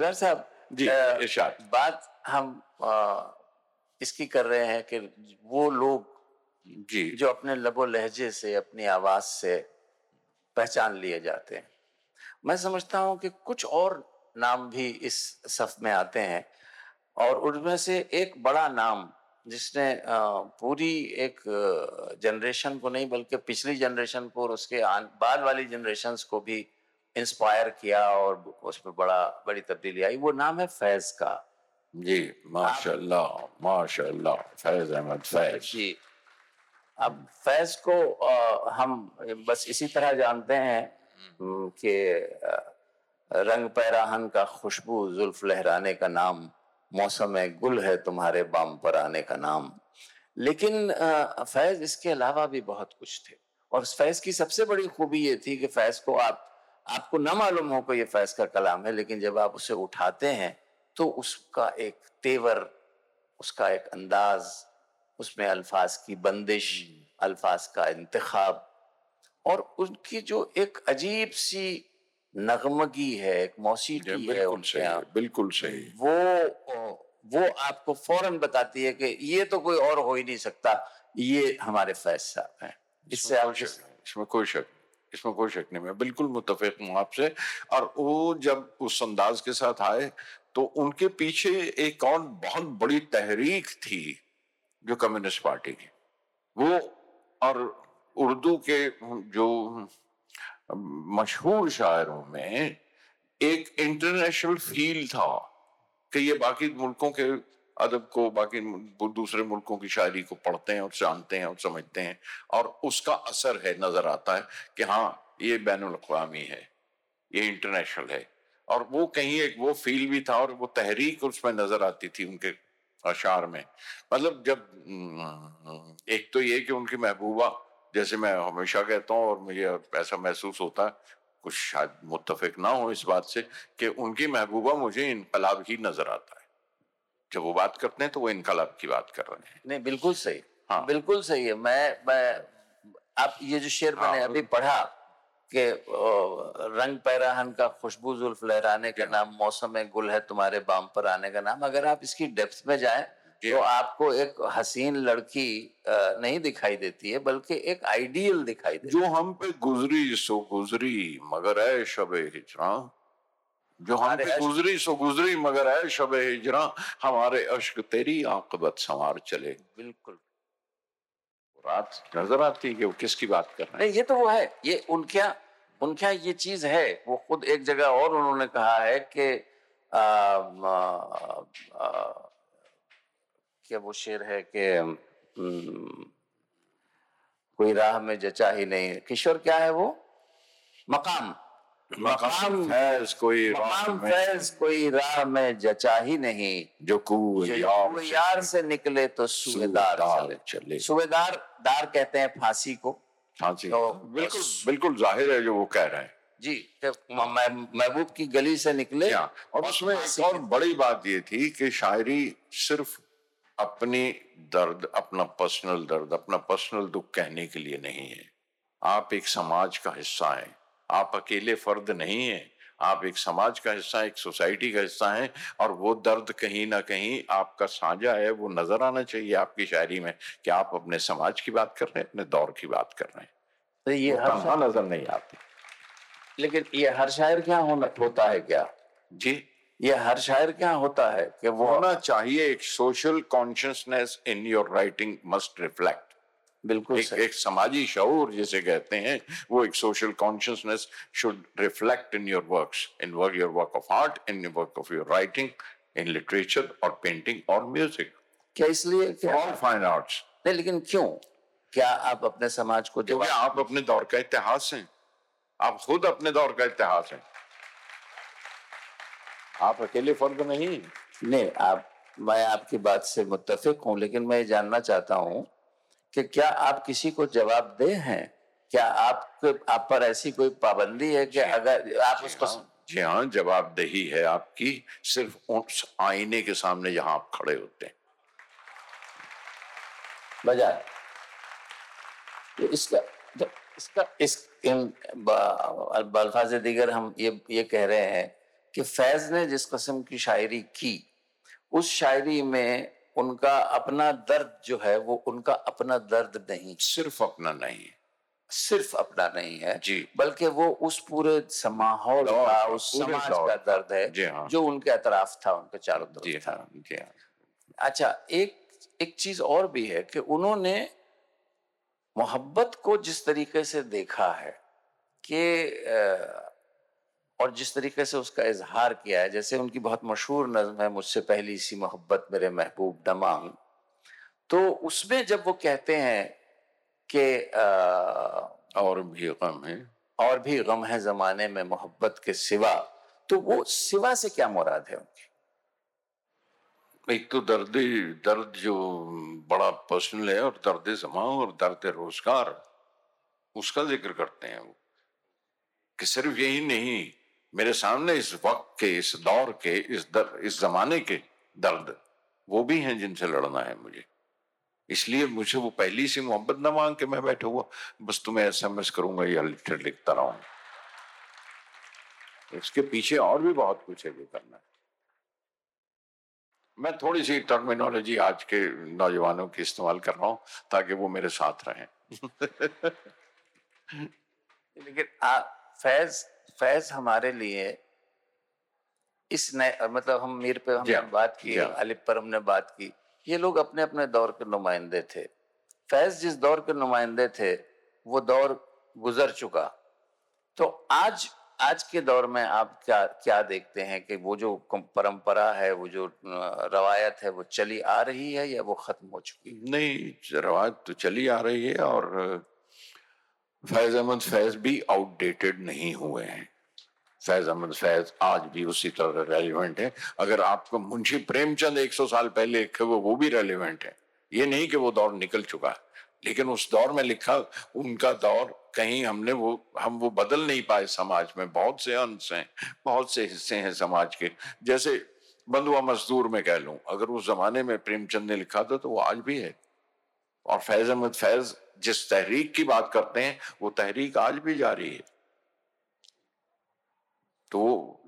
गुलजार साहब जी इरशाद। बात हम अ, इसकी कर रहे हैं कि वो लोग जी। जो अपने लबो लहजे से अपनी आवाज़ से पहचान लिए जाते हैं। मैं समझता हूँ कि कुछ और नाम भी इस सफ में आते हैं और उनमें से एक बड़ा नाम जिसने पूरी एक जनरेशन को नहीं बल्कि पिछली जनरेशन को और उसके बाद वाली जनरेशन को भी इंस्पायर किया और उस पर बड़ा बड़ी तब्दीली आई। वो नाम है फैज का। जी माशाल्लाह माशाल्लाह फैज अहमद फैज। जी। अब फैज को अ, हम बस इसी तरह जानते हैं हम्म, कि रंग पैराहन का खुशबू जुल्फ लहराने का नाम मौसम गुल है तुम्हारे बाम पर आने का नाम। लेकिन फैज इसके अलावा भी बहुत कुछ थे। और फैज की सबसे बड़ी खूबी ये थी कि फैज को आप आपको ना मालूम हो कि ये फैज का कलाम है लेकिन जब आप उसे उठाते हैं तो उसका एक तेवर उसका एक अंदाज उसमें अल्फाज की बंदिश अल्फाज का इंतखाब और उनकी जो एक अजीब सी नगमगी है एक जी, मौसीकी है उनके यहाँ बिल्कुल सही। वो वो आपको फ़ौरन बताती है कि ये तो कोई और हो ही नहीं सकता ये हमारे फैज साहब हैं। इससे आप इसमें कोई शक नहीं। इसमें कोई शक नहीं, मैं बिल्कुल मुतफिक हूँ आपसे। और वो जब उस अंदाज के साथ आए तो उनके पीछे एक और बहुत बड़ी तहरीक थी जो कम्युनिस्ट पार्टी की। वो और उर्दू के जो मशहूर शायरों में एक इंटरनेशनल फील था कि ये बाकी मुल्कों के अदब को, बाकी दूसरे मुल्कों की शायरी को पढ़ते हैं और जानते हैं और समझते हैं और उसका असर है, नज़र आता है कि हाँ ये बैन अवी है, ये इंटरनेशनल है। और वो कहीं एक वो फील भी था और वो तहरीक उसमें नज़र आती थी उनके अशार में। मतलब जब एक तो ये कि उनकी महबूबा, जैसे मैं हमेशा कहता हूँ और मुझे ऐसा महसूस होता है, कुछ शायद मुत्तफिक ना हो इस बात से, कि उनकी महबूबा मुझे इनकलाब ही नज़र आता है। जब वो बात करते हैं तो वो इनकलाब की बात कर रहे हैं नहीं बिल्कुल सही हाँ। बिल्कुल सही है मैं मैं आप ये जो शेर मैंने हाँ। अभी पढ़ा कि रंग पैराहन का खुशबू जुल्फ लहराने का नाम मौसम में गुल है तुम्हारे बाम पर आने का नाम अगर आप इसकी डेप्थ में जाएँ। तो आपको एक हसीन लड़की नहीं दिखाई देती है बल्कि एक आइडियल दिखाई देती जो हम पे गुजरी सो गुजरी मगर है शब हिजरा जो हम पे गुजरी सो गुजरी मगर है शब हिजरा हमारे अश्क तेरी आकबत संवार चले। बिल्कुल। रात नज़र आती है कि वो किसकी बात कर रहे हैं? ये तो वो है ये उनके यहाँ उनके यहाँ ये चीज़ है वो खुद एक जगह और उन्होंने कहा है कि आ, आ, आ, क्या वो शेर है कि कोई राह में जचा ही नहीं। किशोर क्या है वो? मकाम। मकाम फैज कोई मकाम फैज कोई राह में जचा ही नहीं। जो यार से निकले तो सूबेदार सूबेदार चले। सूबेदार दार कहते हैं फांसी को। जी तो बिल्कुल बिल्कुल ज़ाहिर है जो वो कह रहे हैं। जी म- महबूब की गली से निकले और उसमें एक और बड़ी बात ये थी कि शायरी सिर्फ़ अपनी दर्द अपना पर्सनल दर्द अपना पर्सनल दुख कहने के लिए नहीं है। आप एक समाज का हिस्सा हैं। आप अकेले फर्द नहीं हैं। आप एक समाज का हिस्सा एक सोसाइटी का हिस्सा हैं और वो दर्द कहीं ना कहीं आपका साझा है वो नज़र आना चाहिए आपकी शायरी में कि आप अपने समाज की बात कर रहे हैं अपने दौर की बात कर रहे हैं। तो ये हर तन्हा नज़र नहीं आती। लेकिन ये हर शायर क्या होना होता है क्या? जी। ये हर शायर क्या होता है कि वो होना चाहिए एक social consciousness in your writing must reflect बिल्कुल एक एक समाजी शऊर जिसे कहते हैं वो एक social consciousness should reflect in your works in work your work of art in work of your writing in literature और पेंटिंग और म्यूज़िक क्या इसलिए ऑल फाइन आर्ट्स नहीं लेकिन क्यों? क्या आप अपने समाज को क्योंकि आप अपने दौर का इतिहास हैं। आप खुद अपने दौर का इतिहास हैं। आप अकेले फर्द नहीं। नहीं आप मैं आपकी बात से मुत्तफिक हूँ लेकिन मैं ये जानना चाहता हूँ कि क्या आप किसी को जवाब दे हैं? क्या आप आप पर ऐसी कोई पाबंदी है कि अगर आप उसको जी हाँ जवाबदेही है आपकी सिर्फ़ उस आईने के सामने जहाँ आप खड़े होते हैं। बजाय तो इसका तो इसका इस इन अल्फाज दीगर हम ये ये कह रहे हैं कि फैज ने जिस कस्म की शायरी की उस शायरी में उनका अपना दर्द जो है वो उनका अपना दर्द नहीं। सिर्फ़ अपना नहीं। सिर्फ़ अपना नहीं है जी। बल्कि वो उस पूरे माहौल का उस समाज का दर्द है जी हाँ। जो उनके अतराफ था उनके चारों जी तरफ़ था। हाँ जी हाँ। अच्छा एक एक चीज़ और भी है कि उन्होंने मोहब्बत को जिस तरीके से देखा है कि और जिस तरीके से उसका इजहार किया है जैसे उनकी बहुत मशहूर नज्म है मुझसे पहली सी मोहब्बत मेरे महबूब दमांग तो उसमें जब वो कहते हैं कि और भी गम है। और भी गम है जमाने में मोहब्बत के सिवा तो वो सिवा से क्या मुराद है उनकी? एक तो दर्द दर्द जो बड़ा पर्सनल है और दर्द जमा और दर्द रोज़गार उसका ज़िक्र करते हैं वो। कि सिर्फ़ यही नहीं मेरे सामने इस वक्त के इस दौर के इस दर, इस जमाने के दर्द वो भी हैं जिनसे लड़ना है मुझे। इसलिए मुझे वो पहली सी मोहब्बत न मांग के मैं बैठा हुआ बस तुम्हें एसएमएस करूँगा या लेटर लिखता रहूँ इसके पीछे और भी बहुत कुछ है जो करना है। मैं थोड़ी सी टर्मिनोलॉजी आज के नौजवानों की इस्तेमाल कर रहा हूँ ताकि वो मेरे साथ रहें। लेकिन फैज फैज हमारे लिए इस नए मतलब हम मीर पे हमने बात की। अलिफ पर हमने बात की ये लोग अपने अपने दौर के नुमाइंदे थे। फैज जिस दौर के नुमाइंदे थे वो दौर गुजर चुका। तो आज आज के दौर में आप क्या क्या देखते हैं कि वो जो परंपरा है वो जो रवायत है वो चली आ रही है या वो खत्म हो चुकी है? नहीं रवायत तो चली आ रही है और फैज अहमद फैज भी आउटडेटेड नहीं हुए हैं। फैज अहमद फैज आज भी उसी तरह रेलिवेंट है। अगर आपको मुंशी प्रेमचंद 100 साल पहले लिखे हुए वो भी रेलिवेंट है। ये नहीं कि वो दौर निकल चुका, लेकिन उस दौर में लिखा, उनका दौर कहीं हमने वो, हम वो बदल नहीं पाए समाज में। बहुत से अंश हैं, बहुत से हिस्से हैं समाज के। जैसे बंधुआ मजदूर में कह लूँ, अगर उस जमाने में प्रेमचंद ने लिखा था तो वो आज भी है। और फैज अहमद फैज जिस तहरीक की बात करते हैं वो तहरीक आज भी जारी है। तो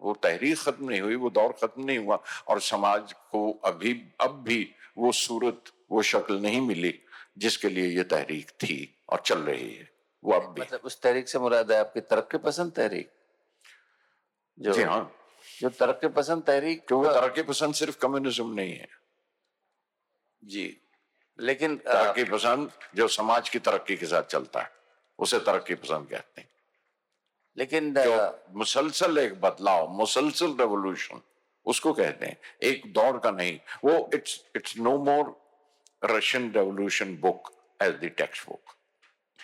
वो तहरीक खत्म नहीं हुई वो दौर खत्म नहीं हुआ और समाज को अभी अब भी वो सूरत वो शक्ल नहीं मिली जिसके लिए ये तहरीक थी और चल रही है। वो अब भी। मतलब उस तहरीक से मुराद है आपकी तरक्की पसंद तहरीक? जो जी हाँ। जो तरक्की पसंद तहरीक क्योंकि तरक्की पसंद सिर्फ़ कम्युनिज्म नहीं है। जी। लेकिन तरक्की पसंद जो समाज की तरक्की के साथ चलता है उसे तरक्की पसंद कहते हैं। लेकिन मुसलसल एक बदलाव मुसलसल रेवोल्यूशन उसको कहते हैं। एक दौर का नहीं वो it's it's no more Russian revolution book as the text book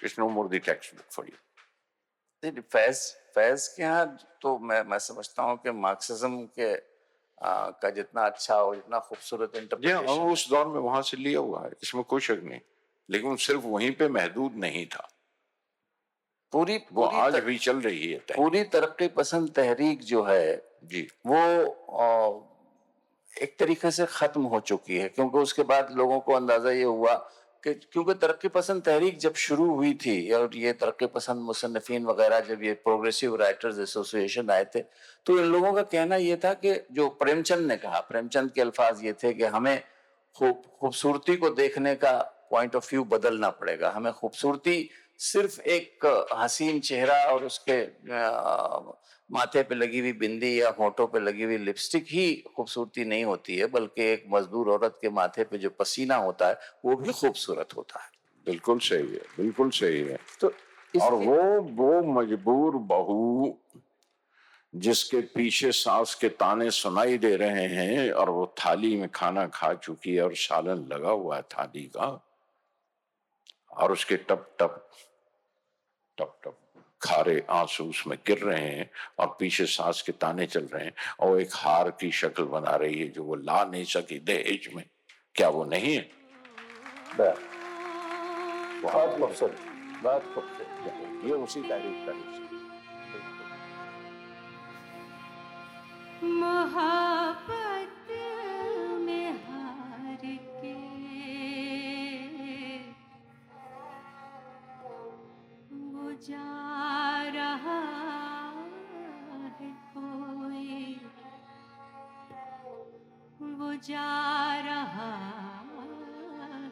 it's no more the text book for you Faiz Faiz के यहाँ तो मैं मैं समझता हूँ कि मार्क्सिज्म के का जितना अच्छा और जितना खूबसूरत जी हाँ इंटरप्रिटेशन उस दौर में वहाँ से लिया हुआ है इसमें कोई शक नहीं। लेकिन सिर्फ़ वहीं पे महदूद नहीं था। पूरी वो पूरी आज तर, भी चल रही है। पूरी तरक्की पसंद तहरीक जो है जी। वो अ, एक तरीके से खत्म हो चुकी है क्योंकि उसके बाद लोगों को अंदाज़ा ये हुआ कि क्योंकि तरक्की पसंद तहरीक जब शुरू हुई थी, और ये तरक्की पसंद मुसन्नफिन वगैरह जब ये प्रोग्रेसिव राइटर्स एसोसिएशन आए थे तो इन लोगों का कहना ये था कि जो प्रेमचंद ने कहा, प्रेमचंद के अल्फाज ये थे कि हमें खूब, खूबसूरती को देखने का पॉइंट ऑफ़ व्यू बदलना पड़ेगा। हमें खूबसूरती सिर्फ़ एक हसीन चेहरा और उसके माथे पे लगी हुई बिंदी या होठों पे लगी हुई लिपस्टिक ही खूबसूरती नहीं होती है बल्कि एक मजदूर औरत के माथे पे जो पसीना होता है वो भी खूबसूरत होता है। बिल्कुल सही है बिल्कुल सही है। तो और वो वो मजबूर बहू जिसके पीछे सांस के ताने सुनाई दे रहे हैं और वो थाली में खाना खा चुकी है और सालन लगा हुआ है थाली का और उसके टप टप टप टप खारे आँसू उसमें गिर रहे हैं और पीछे सांस के ताने चल रहे हैं और एक हार की शक्ल बना रही है जो वो ला नहीं सकी दहेज में। क्या वो नहीं है? बहुत खूबसूरत बहुत खूबसूरत। ये उसी तारीख का हिस्सा है। जा रहा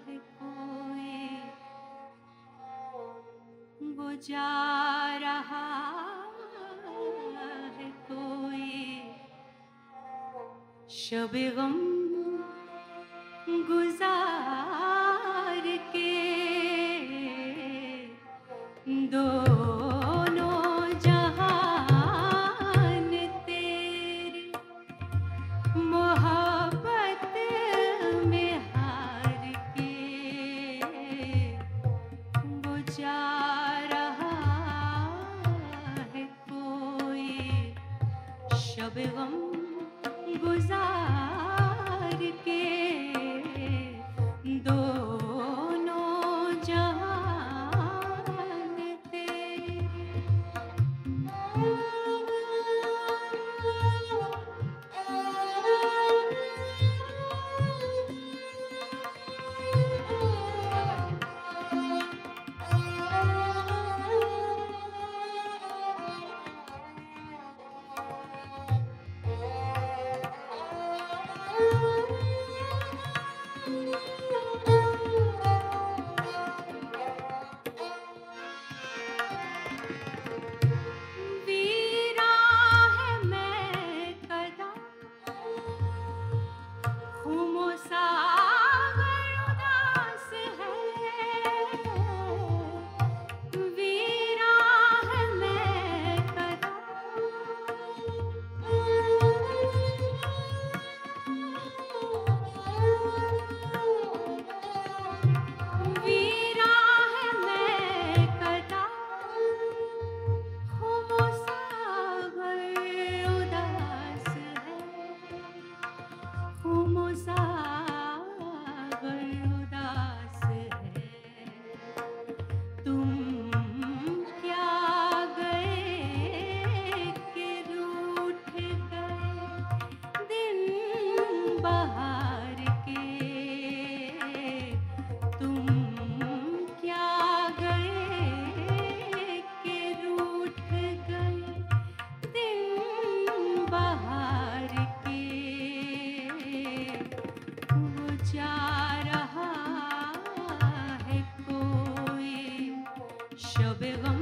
है कोई बुझा रहा है कोई शब गम गुजार के दो she'll be gone.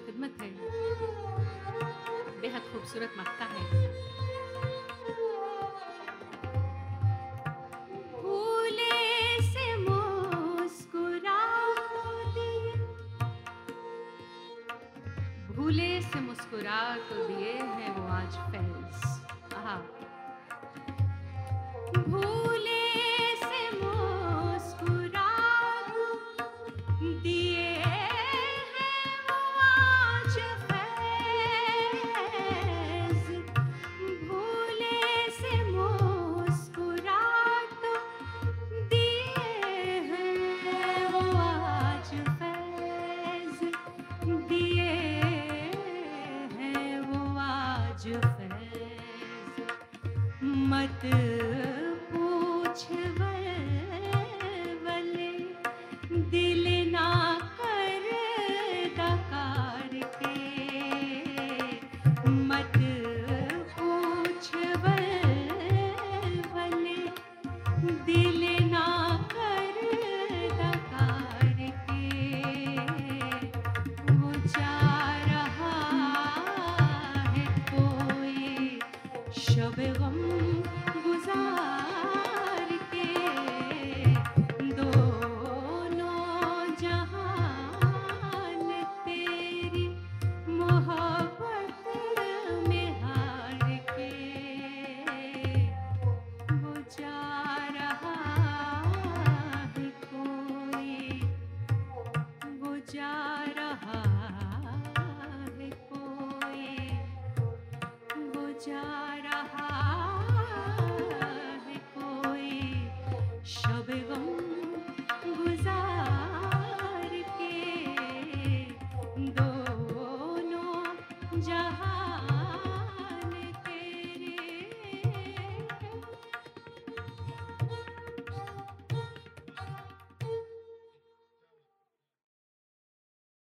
की खिदमत है, बेहद खूबसूरत मक्का है। भूले से मुस्कुरा तो दिए हैं वो आज फैज।